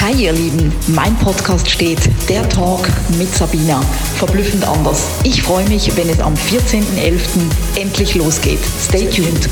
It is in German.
Hi ihr Lieben, mein Podcast steht, der Talk mit Sabina. Verblüffend anders. Ich freue mich, wenn es am 14.11. endlich losgeht. Stay tuned.